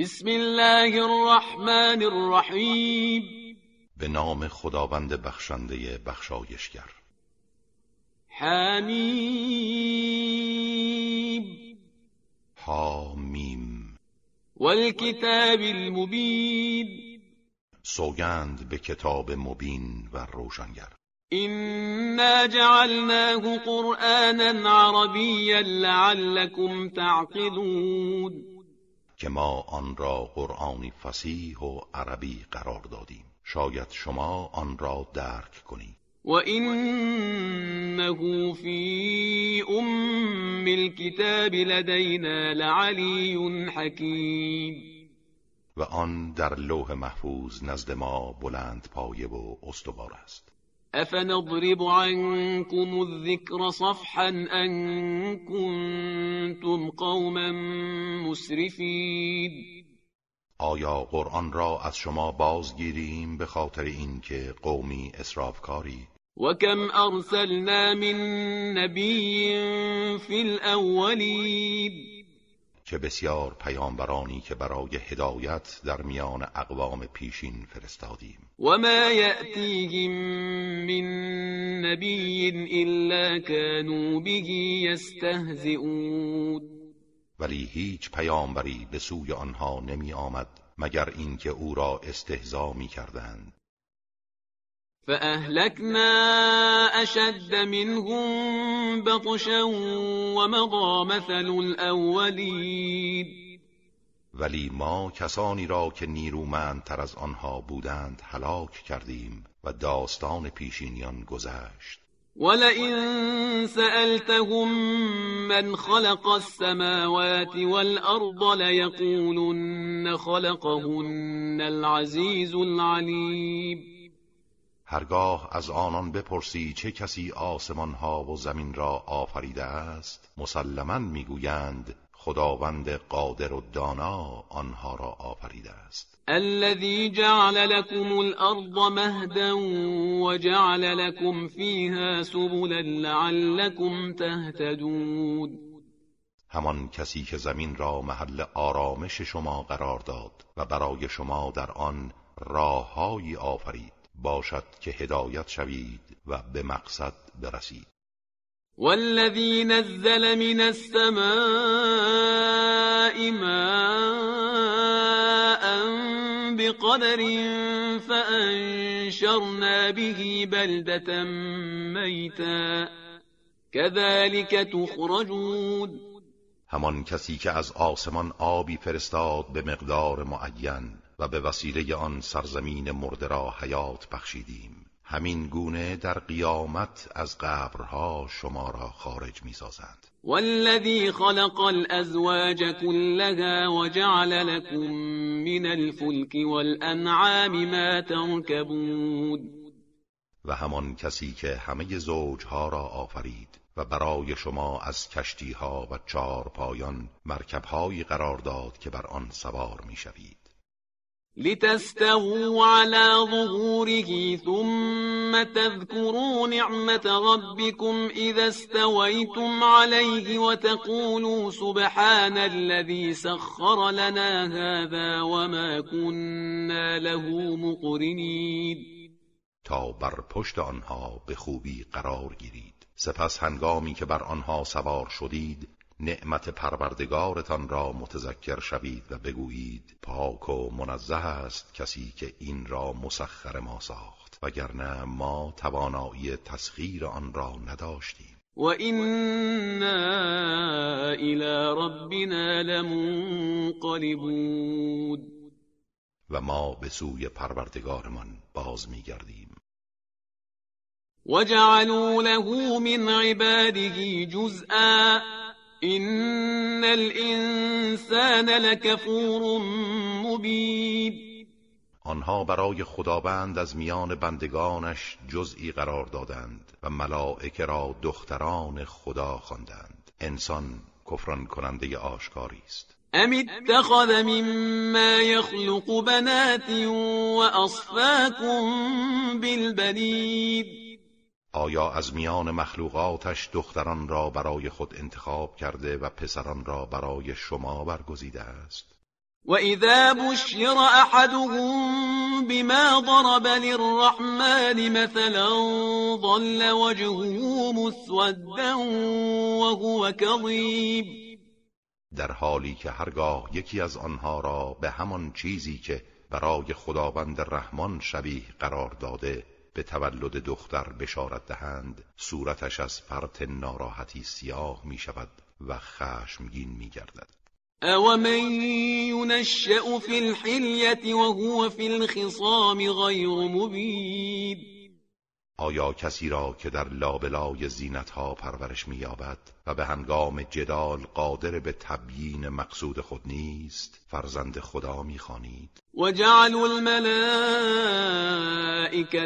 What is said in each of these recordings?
بسم الله الرحمن الرحیم به نام خداوند بخشنده بخشایشگر. حمیم. حامیم. والکتاب المبین. سوگند به کتاب مبین و روشنگر. إنا جعلناه قرآنا عربيا لعلكم تعقلون. که ما آن را قرآنی فسیح و عربی قرار دادیم. شاید شما آن را درک کنید. و اینه فی ام الكتاب لدینا لعلی حکیم. و آن در لوح محفوظ نزد ما بلند پایه و استوار است. افنضرب عنكم الذكر صفحا ان كنتم قوما مسرفين آیا قرآن را از شما بازگیریم به خاطر اینکه قومی اسرافکاری؟ و کم ارسلنا من نبی فی الاولین چه بسیار پیامبرانی که برای هدایت در میان اقوام پیشین فرستادیم. و ما یأتیهم من نبی الا كانوا به یستهزئون ولی هیچ پیامبری به سوی آنها نمی آمد مگر اینکه او را استهزا می کردند. فأهلكنا أشد منهم بطشا ومضى مثل الأولين ولی ما کسانی را که نیرومندتر از آنها بودند هلاک کردیم و داستان پیشینیان گذشت. ولئن سألتهم من خلق السماوات والأرض ليقولن خلقهن العزيز العليم هرگاه از آنان بپرسی چه کسی آسمان ها و زمین را آفریده است مسلما می‌گویند خداوند قادر و دانا آنها را آفریده است. الذي جعل لكم الارض مهدا وجعل لكم فيها سبلا لعلكم تهتدون. همان کسی که زمین را محل آرامش شما قرار داد و برای شما در آن راههایی آفرید. باشد که هدایت شوید و به مقصد برسید. والذی نزل من السماء ماء بقدر فانشرنا به بلدة میتا كذلك تخرجون. همان کسی که از آسمان آبی فرستاد به مقدار معین و به وسیله آن سرزمین مرده را حیات بخشیدیم. همین گونه در قیامت از قبرها شما را خارج می‌سازند. والذی خلق الازواج كلها وجعل لكم من الفلك والانعام ما تركبون و همان کسی که همه زوجها را آفرید و برای شما از کشتیها و چارپایان مرکبهایی قرار داد که بر آن سوار می‌شوید. لتستووا على ظهوره ثم تذكروا نعمة ربكم إذا استويتم عليه وتقولوا سبحان الذي سخر لنا هذا وما كنا له مقرنين. تا بر پشت آنها به خوبی قرار گیرید. سپس هنگامی که بر آنها سوار شدید نعمت پروردگارتان را متذکر شوید و بگویید پاک و منزه است کسی که این را مسخر ما ساخت وگرنه ما توانایی تسخیر آن را نداشتیم. و اینا الى ربنا لمنقلبون. و ما به سوی پروردگارمان باز میگردیم. وجعلوا له من عباده جزءا. این الانسان لکفور مبین آنها برای خداوند از میان بندگانش جزئی قرار دادند و ملائکه را دختران خدا خواندند. انسان کفران کننده آشکاری است. ام اتخذ مما يخلق بنات واصفاكم بالبنين. آیا از میان مخلوقاتش دختران را برای خود انتخاب کرده و پسران را برای شما برگزیده است؟ وإذا بشر أحدهم بما ضرب للرحمن مثلا ظل وجهه مسودا وهو كظيم. در حالی که هرگاه یکی از آنها را به همان چیزی که برای خداوند رحمان شبیه قرار داده به تولد دختر بشارت دهند صورتش از فرط ناراحتی سیاه می شود و خشمگین می گردد او من ينشأ في الحلیت وهو في الخصام غیر مبین آیا کسی را که در لابلای زینتها پرورش مییابد و به هنگام جدال قادر به تبیین مقصود خود نیست فرزند خدا می‌خوانید؟ و جعلوا الملائکة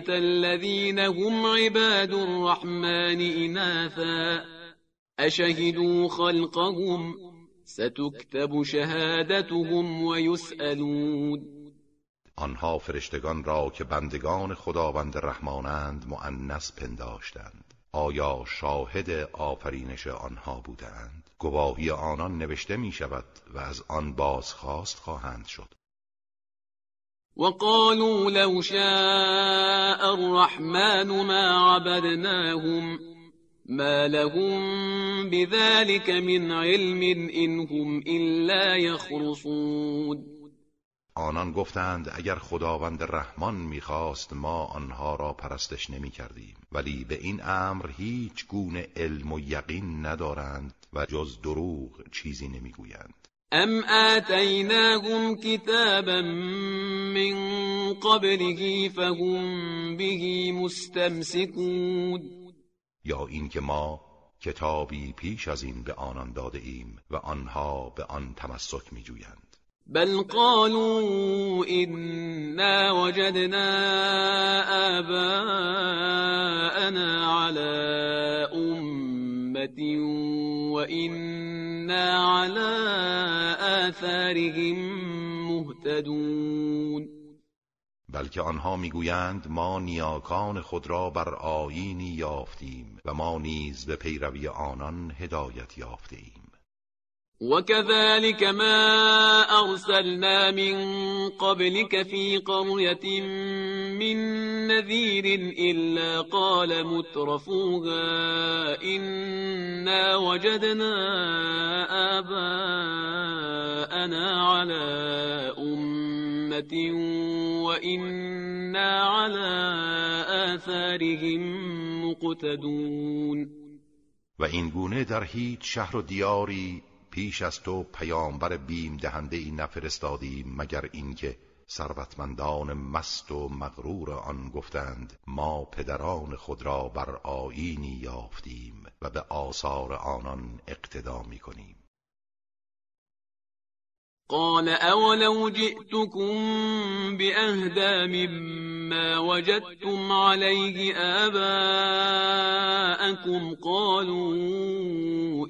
الذین هم عباد الرحمن اناثا. اشهدوا خلقهم ستكتب شهادتهم ويسألون. آنها فرشتگان را که بندگان خداوند رحمانند معنس پنداشتند. آیا شاهد آفرینش آنها بودند؟ گواهی آنان نوشته می شود و از آن بازخواست خواهند شد. وقالوا لو شاء الرحمن ما عبدناهم ما لهم بذلك من علم إن هم إلا يخرصون. آنان گفتند اگر خداوند رحمان می‌خواست ما آنها را پرستش نمی کردیم ولی به این امر هیچ گونه علم و یقین ندارند و جز دروغ چیزی نمی‌گویند. ام آتیناهم کتابا من قبله فهم به مستمسکون یا اینکه ما کتابی پیش از این به آنان داده ایم و آنها به آن تمسک میجویند. بل قالوا إنا وجدنا آباءنا على أمة وإنا على آثارهم مهتدون. بلکه آنها می‌گویند ما نیاکان خود را بر آیینی یافتیم و ما نیز به پیروی آنان هدایت یافته ایم وكذلك ما أرسلنا من قبلك في قرية من نذير إلا قال مترفوها إنا وجدنا آباءنا على أمة وإنا على آثارهم مقتدون. و این در هیچ شهر و دیاری پیش از تو پیامبر بیم دهنده ای نفرستادیم مگر اینکه ثروتمندان مست و مغرور آن گفتند ما پدران خود را بر آیینی یافتیم و به آثار آنان اقتدا می کنیم قال اولو جئتكم بأهدى مما وجدتم عليه آباءكم قالوا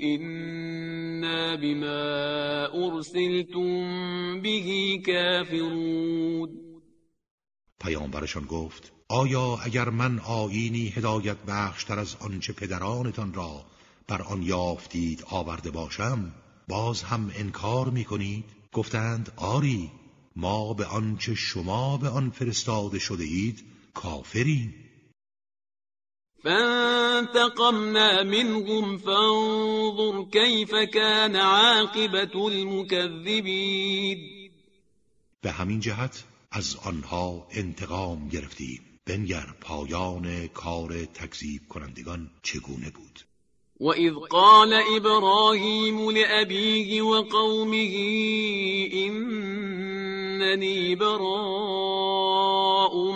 إنا بما أرسلتم به كافرون. پیامبرشان گفت آیا اگر من آیینی هدایت بخشتر از آنچه پدرانتان را بر آن یافتید آورده باشم باز هم انکار می کنید گفتند آری ما به آنچه شما به آن فرستاده شده اید کافریم. فانتقمنا منهم فانظر كيف كان عاقبت المكذبین به همین جهت از آنها انتقام گرفتیم. بنگر پایان کار تکذیب کنندگان چگونه بود؟ وإذ قال إبراهيم لأبيه وقومه إنني براء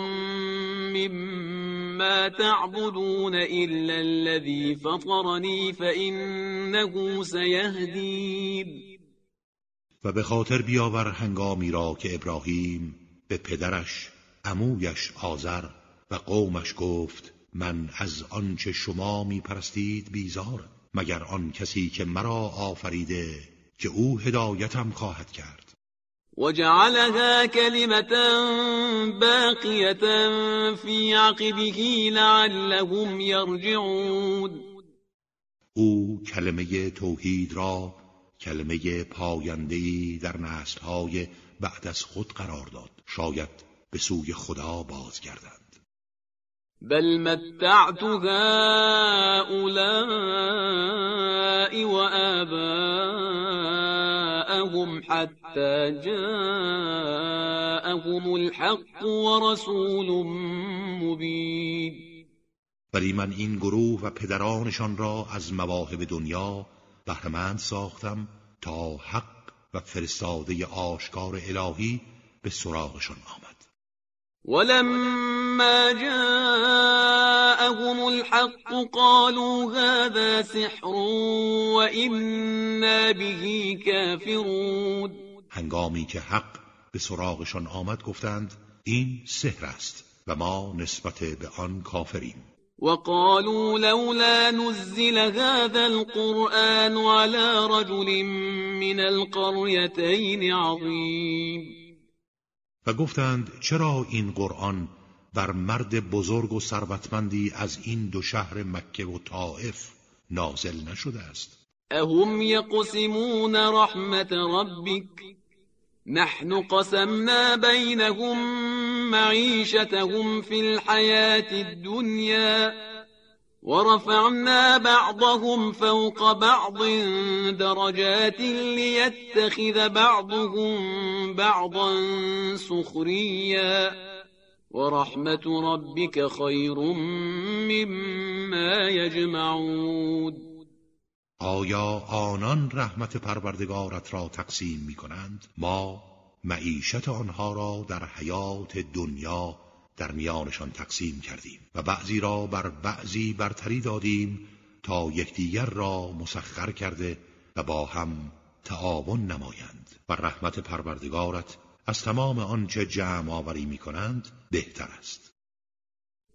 مما تعبدون إلا الذي فطرني فإنه سيهدين و به خاطر بیاور هنگامی را که ابراهیم به پدرش امویش آذر و قومش گفت من از آنچه شما می پرستید بیزارم مگر آن کسی که مرا آفریده که او هدایتم خواهد کرد. وجعلها كلمة باقية في عقبه لعلهم يرجعون. او کلمه توحید را کلمه پایندهی در نسلهای بعد از خود قرار داد. شاید به سوی خدا بازگردند. بل متعت هؤلاء وآباءهم حتى جاءهم الحق ورسول مبين. ولی من این گروه و پدرانشان را از مواهب دنیا بهرمند ساختم تا حق و فرستاده آشکار الهی به سراغشان آمد. ولما جاءهم الحق قالوا هذا سحر وإنا به كافرون. هنگامی که حق به سراغشان آمد گفتند این سحر است و ما نسبت به آن کافریم. وقالوا لولا نزل هذا القرآن على رجل من القريتين عظيم. گفتند چرا این قرآن بر مرد بزرگ و ثروتمندی از این دو شهر مکه و طائف نازل نشده است؟ اهم یقسمون رحمت ربک؟ نحن قسمنا بينهم معيشتهم في الحياة الدنيا ورفعنا بعضهم فوق بعض درجات ليتخذ بعضهم بعضا سخريا ورحمة ربك خير مما يجمعون آیا آنان رحمت پروردگارت را تقسیم می کنند؟ ما معیشت آنها را در حیات دنیا در میانشان تقسیم کردیم و بعضی را بر بعضی برتری دادیم تا یکدیگر را مسخر کرده و با هم تعاون نمایند. و رحمت پروردگارت از تمام آنچه جمع آوری می کنند بهتر است.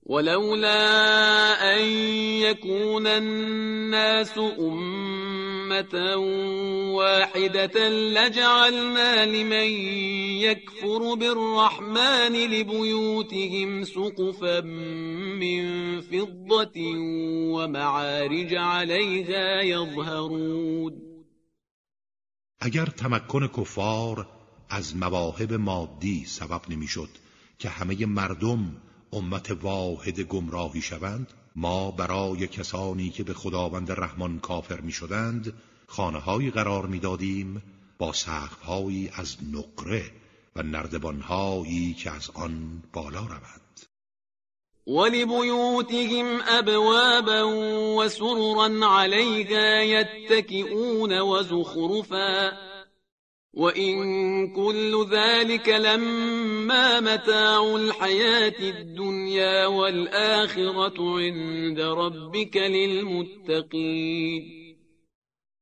ولولا ان يكون الناس واحده لجعلنا لمن يكفر بالرحمن لبيوتهم سقفا من فضه ومعارج عليها يظهرون. اگر تمکن کفار از مواهب مادی سبب نمی‌شد که همه مردم امت واحد گمراهی شوند ما برای کسانی که به خداوند رحمان کافر می شدند خانه قرار می دادیم با سقفهایی از نقره و نردبانهایی که از آن بالا روند ولبيوتهم أبوابا وسررا عليها يتكئون وزخرفا وإن كل ذلك لما متاع الحياة الدنيا والآخرة عند ربك للمتقين.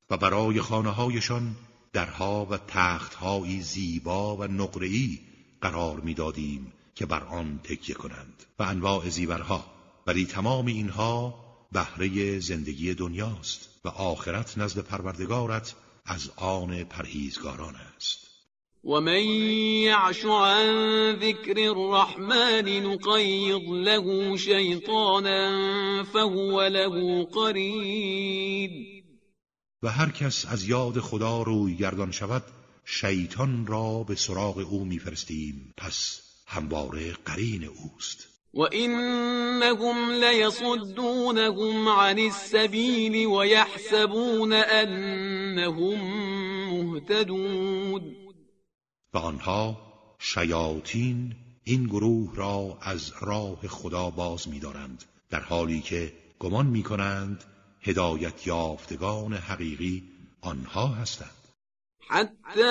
و برای خانه هایشان درها و تختهایی زیبا و نقره‌ای قرار می‌دادیم که بر آن تکیه کنند. و انواع زیورها. ولی تمام اینها بهره زندگی دنیاست و آخرت نزد پروردگارت از آن پرهیزگاران است. و من یعش عن ذکر الرحمن نقیض له شیطانا فهو له قرید و هر کس از یاد خدا روی گردان شود شیطان را به سراغ أو میفرستیم. پس همواره قرین اوست. وإنهم ليصدونهم عن السبيل ويحسبون أنهم مهتدون و آنها شیاطین این گروه را از راه خدا باز می‌دارند در حالی که گمان می‌کنند هدایت یافتگان حقیقی آنها هستند. حتى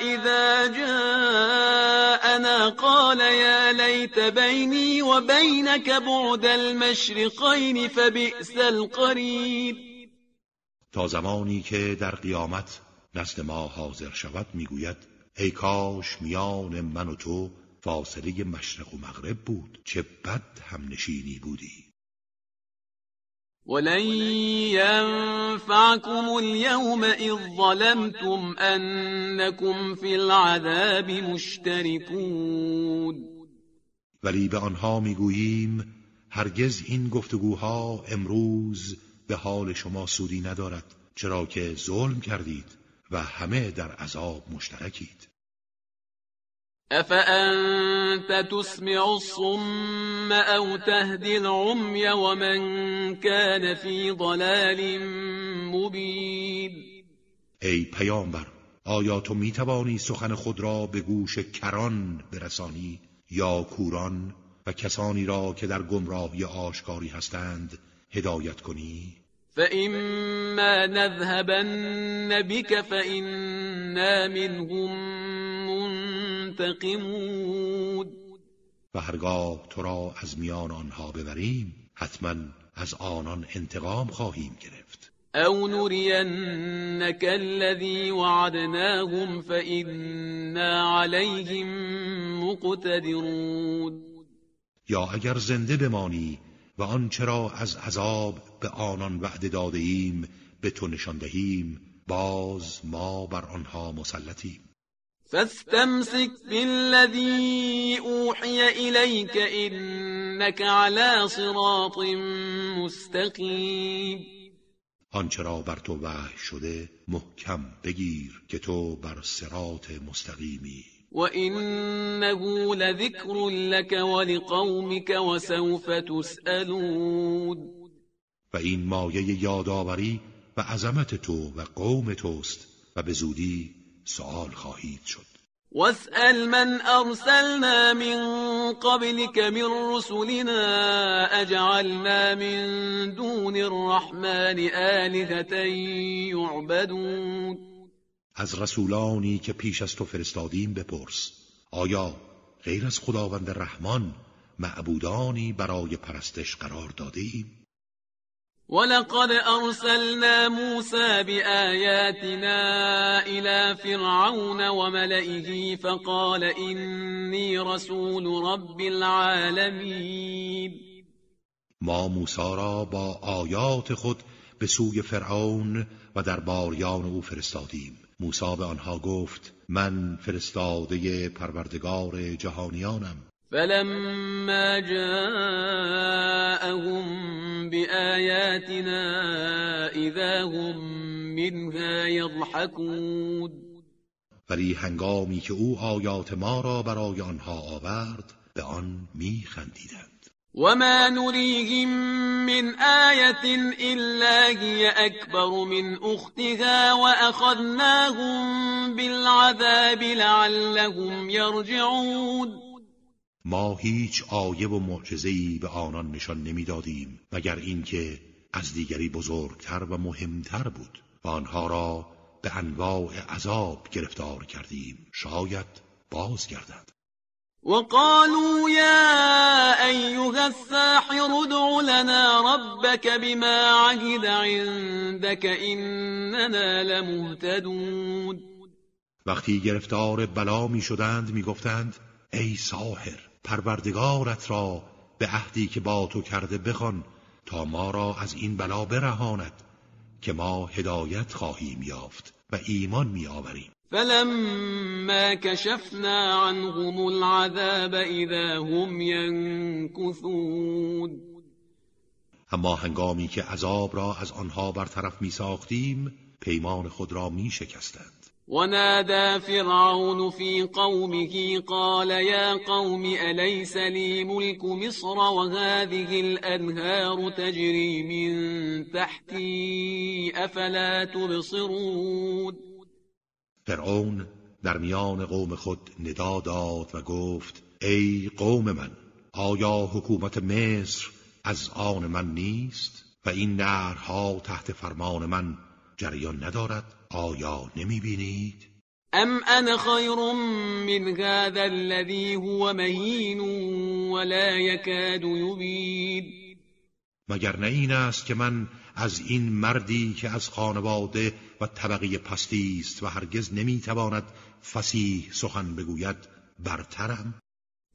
إذا جاءنا قال يا ليت بيني وبينك بعد المشرقين فبئس القريب تا زمانی که در قیامت نزد ما حاضر شود می‌گوید ای کاش میان من و تو فاصله مشرق و مغرب بود. چه بد هم نشینی بودی. ولن ينفعكم اليوم إذ ظلمتم أنكم في العذاب مشتركون ولی به آنها می‌گوییم هرگز این گفتگوها امروز به حال شما سودی ندارد. چرا که ظلم کردید. و همه در عذاب مشترکید. افانت تسمع الصم او تهدی العمی ومن كان فی ضلال مبین ای پیامبر آیا تو می توانی سخن خود را به گوش کران برسانی یا کوران و کسانی را که در گمراهی آشکاری هستند هدایت کنی؟ فإما نذهبن بك فإنا منهم منتقمون و هرگاه تو را از میان آنها ببریم حتما از آنان انتقام خواهیم گرفت. او نرینك الذي وعدناهم فإنا عليهم مقتدرون یا اگر زنده بمانی و آنچه را از عذاب به آنان وعده داده ایم به تو نشان دهیم. باز ما بر آنها مسلطیم. فاستمسك بالذي اوحي اليك انك على صراط مستقیم آنچه را بر تو وحی شده محکم بگیر که تو بر صراط مستقیمی. وإنه لذكر لك ولقومك وسوف تسألون و این مایه یادآوری و عظمت تو و قوم توست و به زودی سوال خواهید شد. واسأل من أرسلنا من قبلك من رسلنا أجعلنا من دون الرحمن آلهة يعبدون از رسولانی که پیش از تو فرستادیم بپرس. آیا غیر از خداوند رحمان معبودانی برای پرستش قرار داده ایم؟ ولقد أرسلنا موسى بآياتنا إلى فرعون وملئه فقال إني رسول رب العالمين. ما موسی را با آیات خود به سوی فرعون و در باریان او فرستادیم. موسی به آنها گفت من فرستاده پروردگار جهانیانم. فلما جاءهم بآياتنا اذا هم منها يضحكون ولی هنگامی که او آیات ما را برای آنها آورد به آن میخندیدند. وما نريهم من آية إلا هي أكبر من أختها وأخذناهم بالعذاب لعلهم يرجعون. ما هیچ آیه و معجزه‌ای به آنان نشان نمی‌دادیم مگر اینکه از دیگری بزرگتر و مهمتر بود و آنها را به انواع عذاب گرفتار کردیم. شاید بازگردند. وقالوا يا أيها الساحر ادع لنا ربك بما عهد عندك إننا لمهتدون. وقتی گرفتار بلا می شدند می گفتند ای ساحر پروردگارت را به عهدی که با تو کرده بخوان تا ما را از این بلا برهاند که ما هدایت خواهیم یافت و ایمان می آوریم. فلما كشفنا عنهم العذاب اذا هم ينكثون. اما هنگامی که عذاب را از آنها برطرف می ساختیم پیمان خود را می شکستند ونادى فرعون في قومه قال يا قوم أليس لي ملك مصر وهذه الأنهار تجري من تحتي أفلا تبصرون؟ فرعون در میان قوم خود ندا داد و گفت ای قوم من آیا حکومت مصر از آن من نیست و این نهرها تحت فرمان من جریان ندارد آیا نمی بینید؟ ام انا خیر من هذا الذي هو مهین ولا يكاد يبید مگر نه این است که من از این مردی که از خانواده و طبقه پستی است و هرگز نمی‌تواند فسیح سخن بگوید برترم.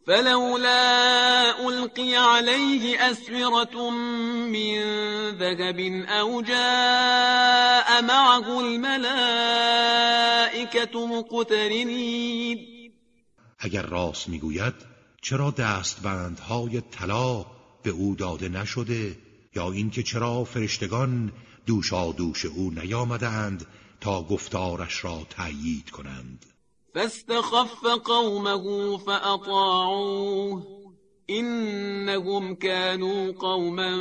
فلولا القی علیه اسورة من ذهب او جاء معه الملائكة مقترنین اگر راست می‌گوید چرا دستبندهای طلا به او داده نشده؟ یا اینکه چرا فرشتگان دوشا دوش او نیامدند تا گفتارش را تأیید کنند. فاستخف قومه فأطاعوه إنهم كانوا قوما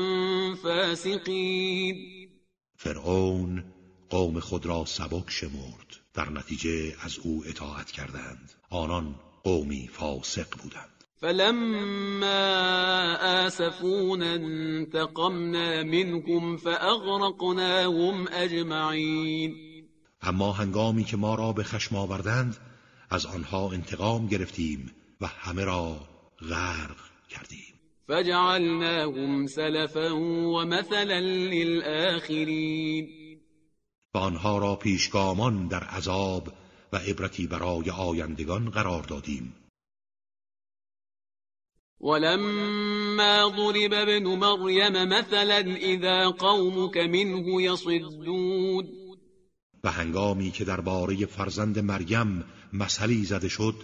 فاسقین فرعون قوم خود را سبک شمرد در نتیجه از او اطاعت کردند. آنان قومی فاسق بودند. فلما آسفون انتقمنا منهم فأغرقناهم اجمعین اما هنگامی که ما را به خشم آوردند از آنها انتقام گرفتیم و همه را غرق کردیم. فجعلناهم سلفا و مثلا للآخرین و آنها را پیشگامان در عذاب و عبرتی برای آیندگان قرار دادیم. ولما ضرب ابن مریم مثلا اذا قومك منه یصدون و هنگامی که درباره فرزند مریم مثلی زده شد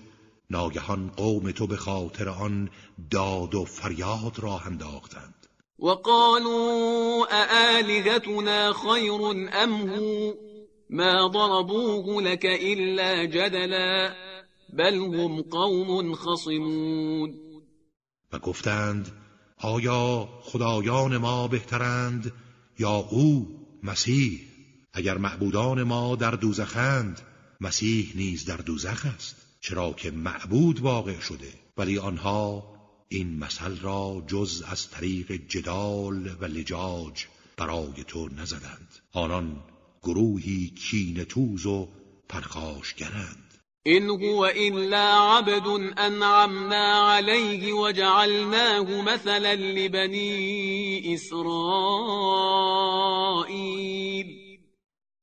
ناگهان قوم تو به خاطر آن داد و فریاد راه انداختند. وقالوا اآلهتنا خیر ام هو؟ ما ضربوه لك الا جدلا بل هم قوم خصمون. گفتند آیا خدایان ما بهترند یا او مسیح؟ اگر معبودان ما در دوزخند مسیح نیز در دوزخ است. چرا که معبود واقع شده ولی آنها این مثل را جز از طریق جدال و لجاج برای تو نزدند. آنان گروهی کین توز و پرخاشگرند. این هو الا عبد انعمنا علیه وجعلناه مثلا لبنی اسرائیل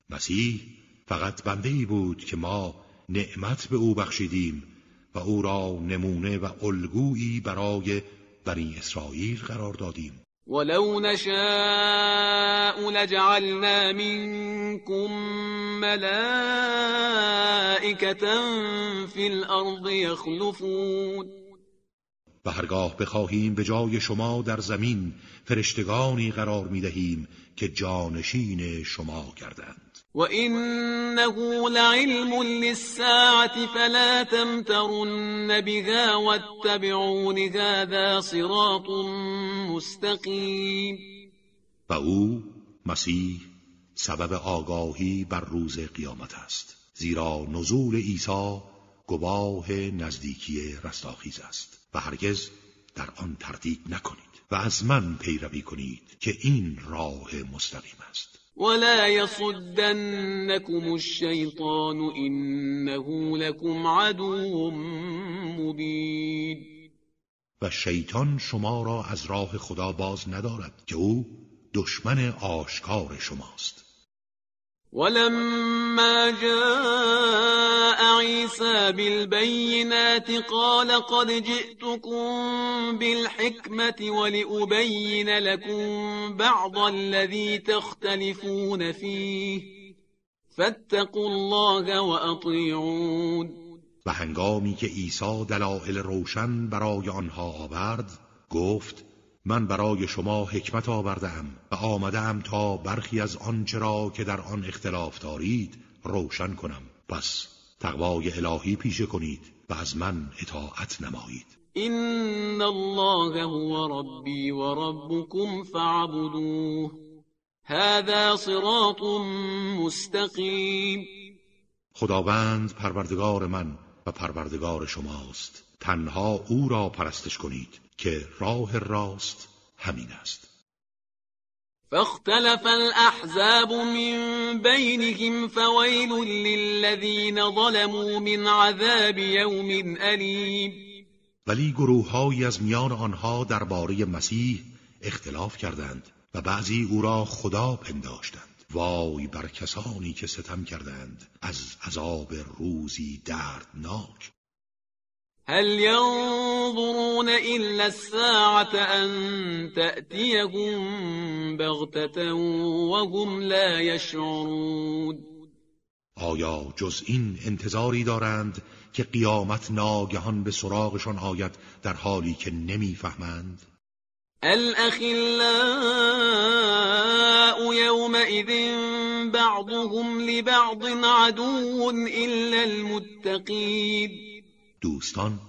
مسیح فقط بنده ای بود که ما نعمت به او بخشیدیم و او را نمونه و الگویی برای بنی اسرائیل قرار دادیم. ولو نشاء لجعلنا منكم ملائكة في الارض يخلفون و هرگاه بخواهیم به جای شما در زمین فرشتگانی قرار می دهیم که جانشین شما کردند وإنه لعلم للساعة فلا تمترن بها واتبعون هذا صراط مستقیم و او مسیح سبب آگاهی بر روز قیامت است زیرا نزول عیسی گواه نزدیکی رستاخیز است و هرگز در آن تردید نکنید و از من پیروی کنید که این راه مستقیم است. ولا يصدنكم الشيطان إنه لكم عدو مبين. و شیطان شما را از راه خدا باز ندارد که او دشمن آشکار شماست. ولما جاء عيسى بالبينات قال قد جئتكم بالحكمة ولأبين لكم بعض الذي تختلفون فيه. فاتقوا الله وأطيعون. و هنگامی که عیسی دلائل روشن برای آنها آورد گفت من برای شما حکمت آوردم و آمدم تا برخی از آنچه را که در آن اختلاف دارید روشن کنم. پس تقوای الهی پیشه کنید و از من اطاعت نمایید. این الله هو ربی و ربکم فعبدوه هذا صراط مستقیم خداوند پروردگار من و پروردگار شماست. تنها او را پرستش کنید. که راه راست همین است. فاختلف الاحزاب من بینهم فویل للذین ظلموا من عذاب یوم علیم ولی گروههایی از میان آنها درباره مسیح اختلاف کردند و بعضی او را خدا پنداشتند. وای بر کسانی که ستم کردند از عذاب روزی دردناک. هل ينظرون إلا الساعة أن تأتيهم بغتة وهم لا يشعرون؟ آیا جز این انتظاری دارند که قیامت ناگهان به سراغشان آید در حالی که نمی‌فهمند؟ الأخلاء يومئذ بعضهم لبعض عدو إلا المتقين؟ دوستان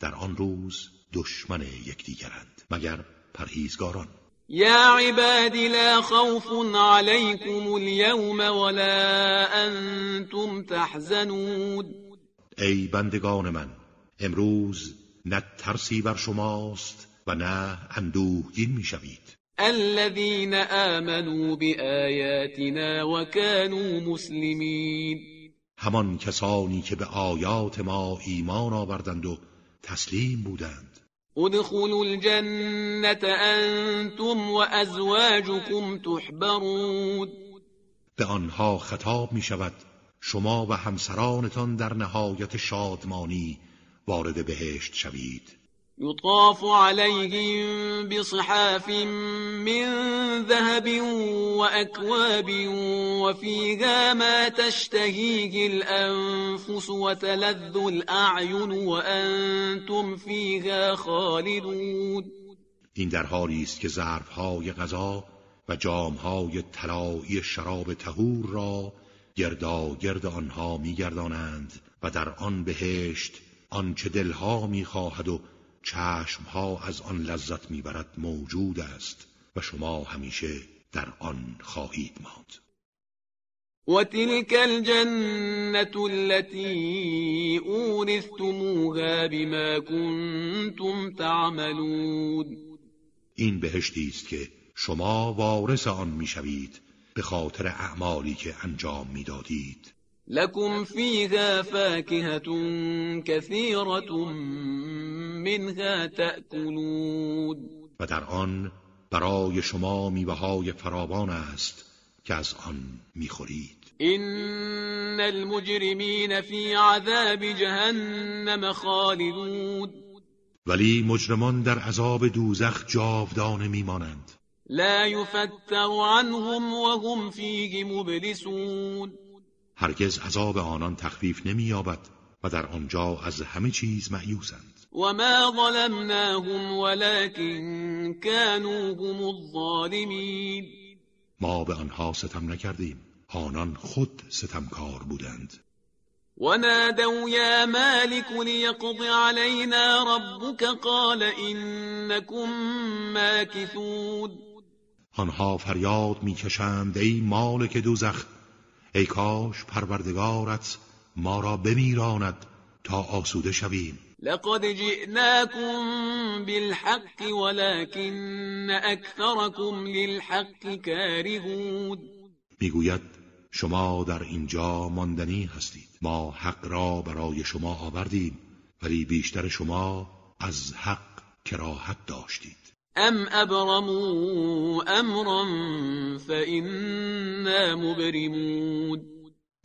در آن روز دشمن یکدیگرند مگر پرهیزگاران. یا عباد لا خوف عليكم اليوم ولا انتم تحزنون. ای بندگان من امروز نه ترسی بر شماست و نه اندوهگین می‌شوید. الذين آمنوا بآياتنا وكانوا مسلمين همان کسانی که به آیات ما ایمان آوردند و تسلیم بودند. ادخلوا الجنة انتم وازواجكم تحبرون. به آنها خطاب می شود شما و همسرانتان در نهایت شادمانی وارد بهشت شوید. يطاف عليهم بصحاف من ذهب وأكواب وفيها ما تشتهيه الأنفس وتلذ الأعين وأنتم فيها خالدون. این در حالی است که ظرفهای غذا و جامهای طلایی شراب تهور را گردا گرد آنها میگردانند و در آن بهشت آنچه دلها می‌خواهد و چشمها از آن لذت می‌برد موجود است و شما همیشه در آن خواهید ماند. وتلك الجنة التي أورثتموها بما كنتم تعملون. این بهشتی است که شما وارث آن می‌شوید به خاطر اعمالی که انجام می‌دادید. لكم فيها فاكهة كثيرة منها تأكلون و در آن برای شما میوه‌های فراوان است. که از آن می‌خورید. إن المجرمين في عذاب جهنم خالدون. ولی مجرمان در عذاب دوزخ جاودانه میمانند. لا يفتر عنهم وهم فيه مبلسون. هرگز عذاب آنان تخفیف نمییابد و در آنجا از همه چیز معیوسند وما ظلمناهم ولكن كانوا هم الظالمين. ما به آنها ستم نکردیم. آنان خود ستمکار بودند. ونادوا يا مالك ليقض علينا ربك قال إنكم ماكثون. آنها فریاد می‌کشند ای مالک دوزخ ای کاش پروردگارت ما را بمیراند. تا آسوده شویم. لقد جئناكم بالحق ولكن أكثركم للحق كارهون می‌گوید شما در اینجا ماندنی هستید. ما حق را برای شما آوردیم ولی بیشتر شما از حق کراهت داشتید. ام ابرموا امرا فإنا مبرمون.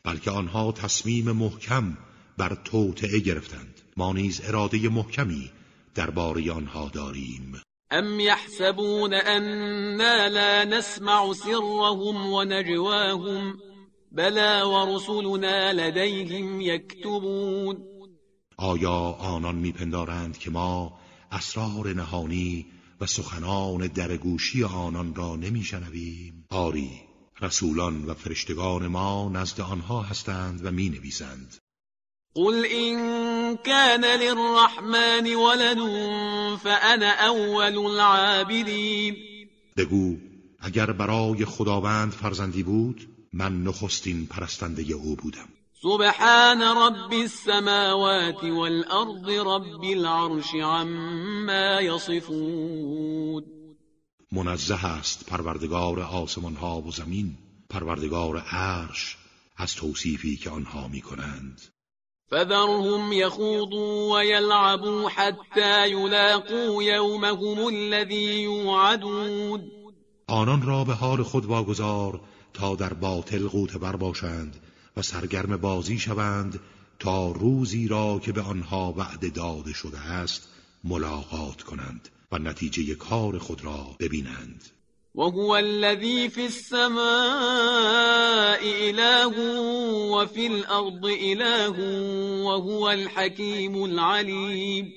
بلکه آنها تصمیم محکم بر توطعه گرفتند. ما نیز اراده محکمی درباره آنها داریم. ام يحسبون أنا لا نسمع سرهم ونجواهم بلى ورسلنا لديهم يكتبون آیا آنان میپندارند که ما اسرار نهانی و سخنان درگوشی آنان را نمیشنویم؟ آری رسولان و فرشتگان ما نزد آنها هستند و می نویسند قل إن كان للرحمن ولد فأنا أول العابدين. بگو اگر برای خداوند فرزندی بود من نخستین پرستنده او بودم. سبحان رب السماوات والأرض رب العرش عما يصفون. منزه است پروردگار آسمان ها و زمین پروردگار عرش از توصیفی که آنها می کنند فذرهم يخوضوا ويلعبوا حتى يلاقوا يومهم الذي يوعدون. آنان را به حال خود واگذار تا در باطل قوت بر باشند و سرگرم بازی شوند تا روزی را که به آنها وعده داده شده است ملاقات کنند و نتیجه کار خود را ببینند. وهو الذي في السماء إله وفي الأرض إله وهو الحكيم العليم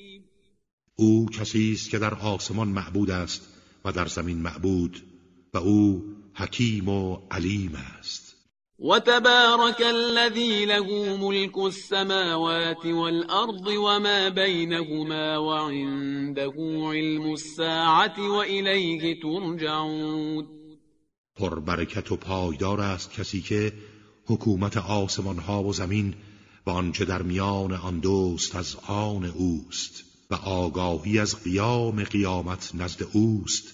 او کسی است که در آسمان معبود است و در زمین معبود و او حکیم و علیم است. وتبارك الذي له ملك السماوات والأرض وما بينهما وعنده علم الساعة وإليه ترجعون. پربرکت و پایدار است کسی که حکومت آسمان ها و زمین و آنچه در میان آن دوست از آن اوست و آگاهی از قیام قیامت نزد اوست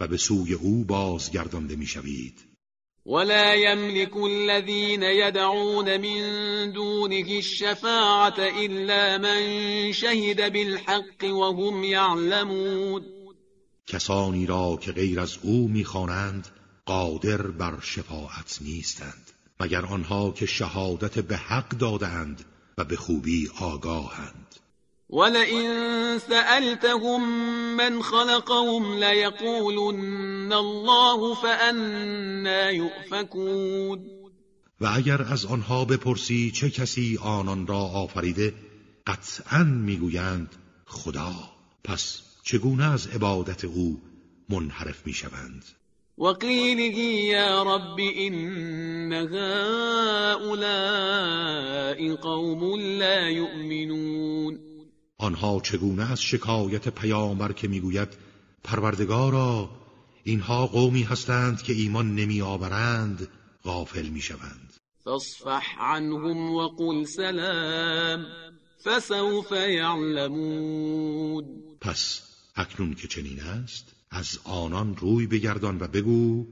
و به سوی او بازگردانده می‌شوید. ولا يملك الذين يدعون من دونه الشفاعة إلا من شهد بالحق وهم يعلمون. کسانی را که غیر از او می‌خوانند قادر بر شفاعت نیستند مگر آنها که شهادت به حق دادند و به خوبی آگاهند. ولئن سألتهم من خلقهم ليقولن الله فأنا يؤفكون. و اگر از آنها بپرسی چه کسی آنان را آفریده قطعا می‌گویند خدا. پس چگونه از عبادت او منحرف می‌شوند؟ وقيله يا رب إن هؤلاء قوم لا يؤمنون آنها چگونه از شکایت پیامبر که می‌گوید پروردگارا اینها قومی هستند که ایمان نمی آورند غافل می‌شوند. فاصفح عنهم وقل سلام فسوف يعلمون. پس اکنون که چنین است از آنان روی بگردان و بگو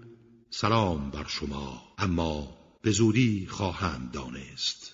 سلام بر شما اما به زودی خواهم دانست.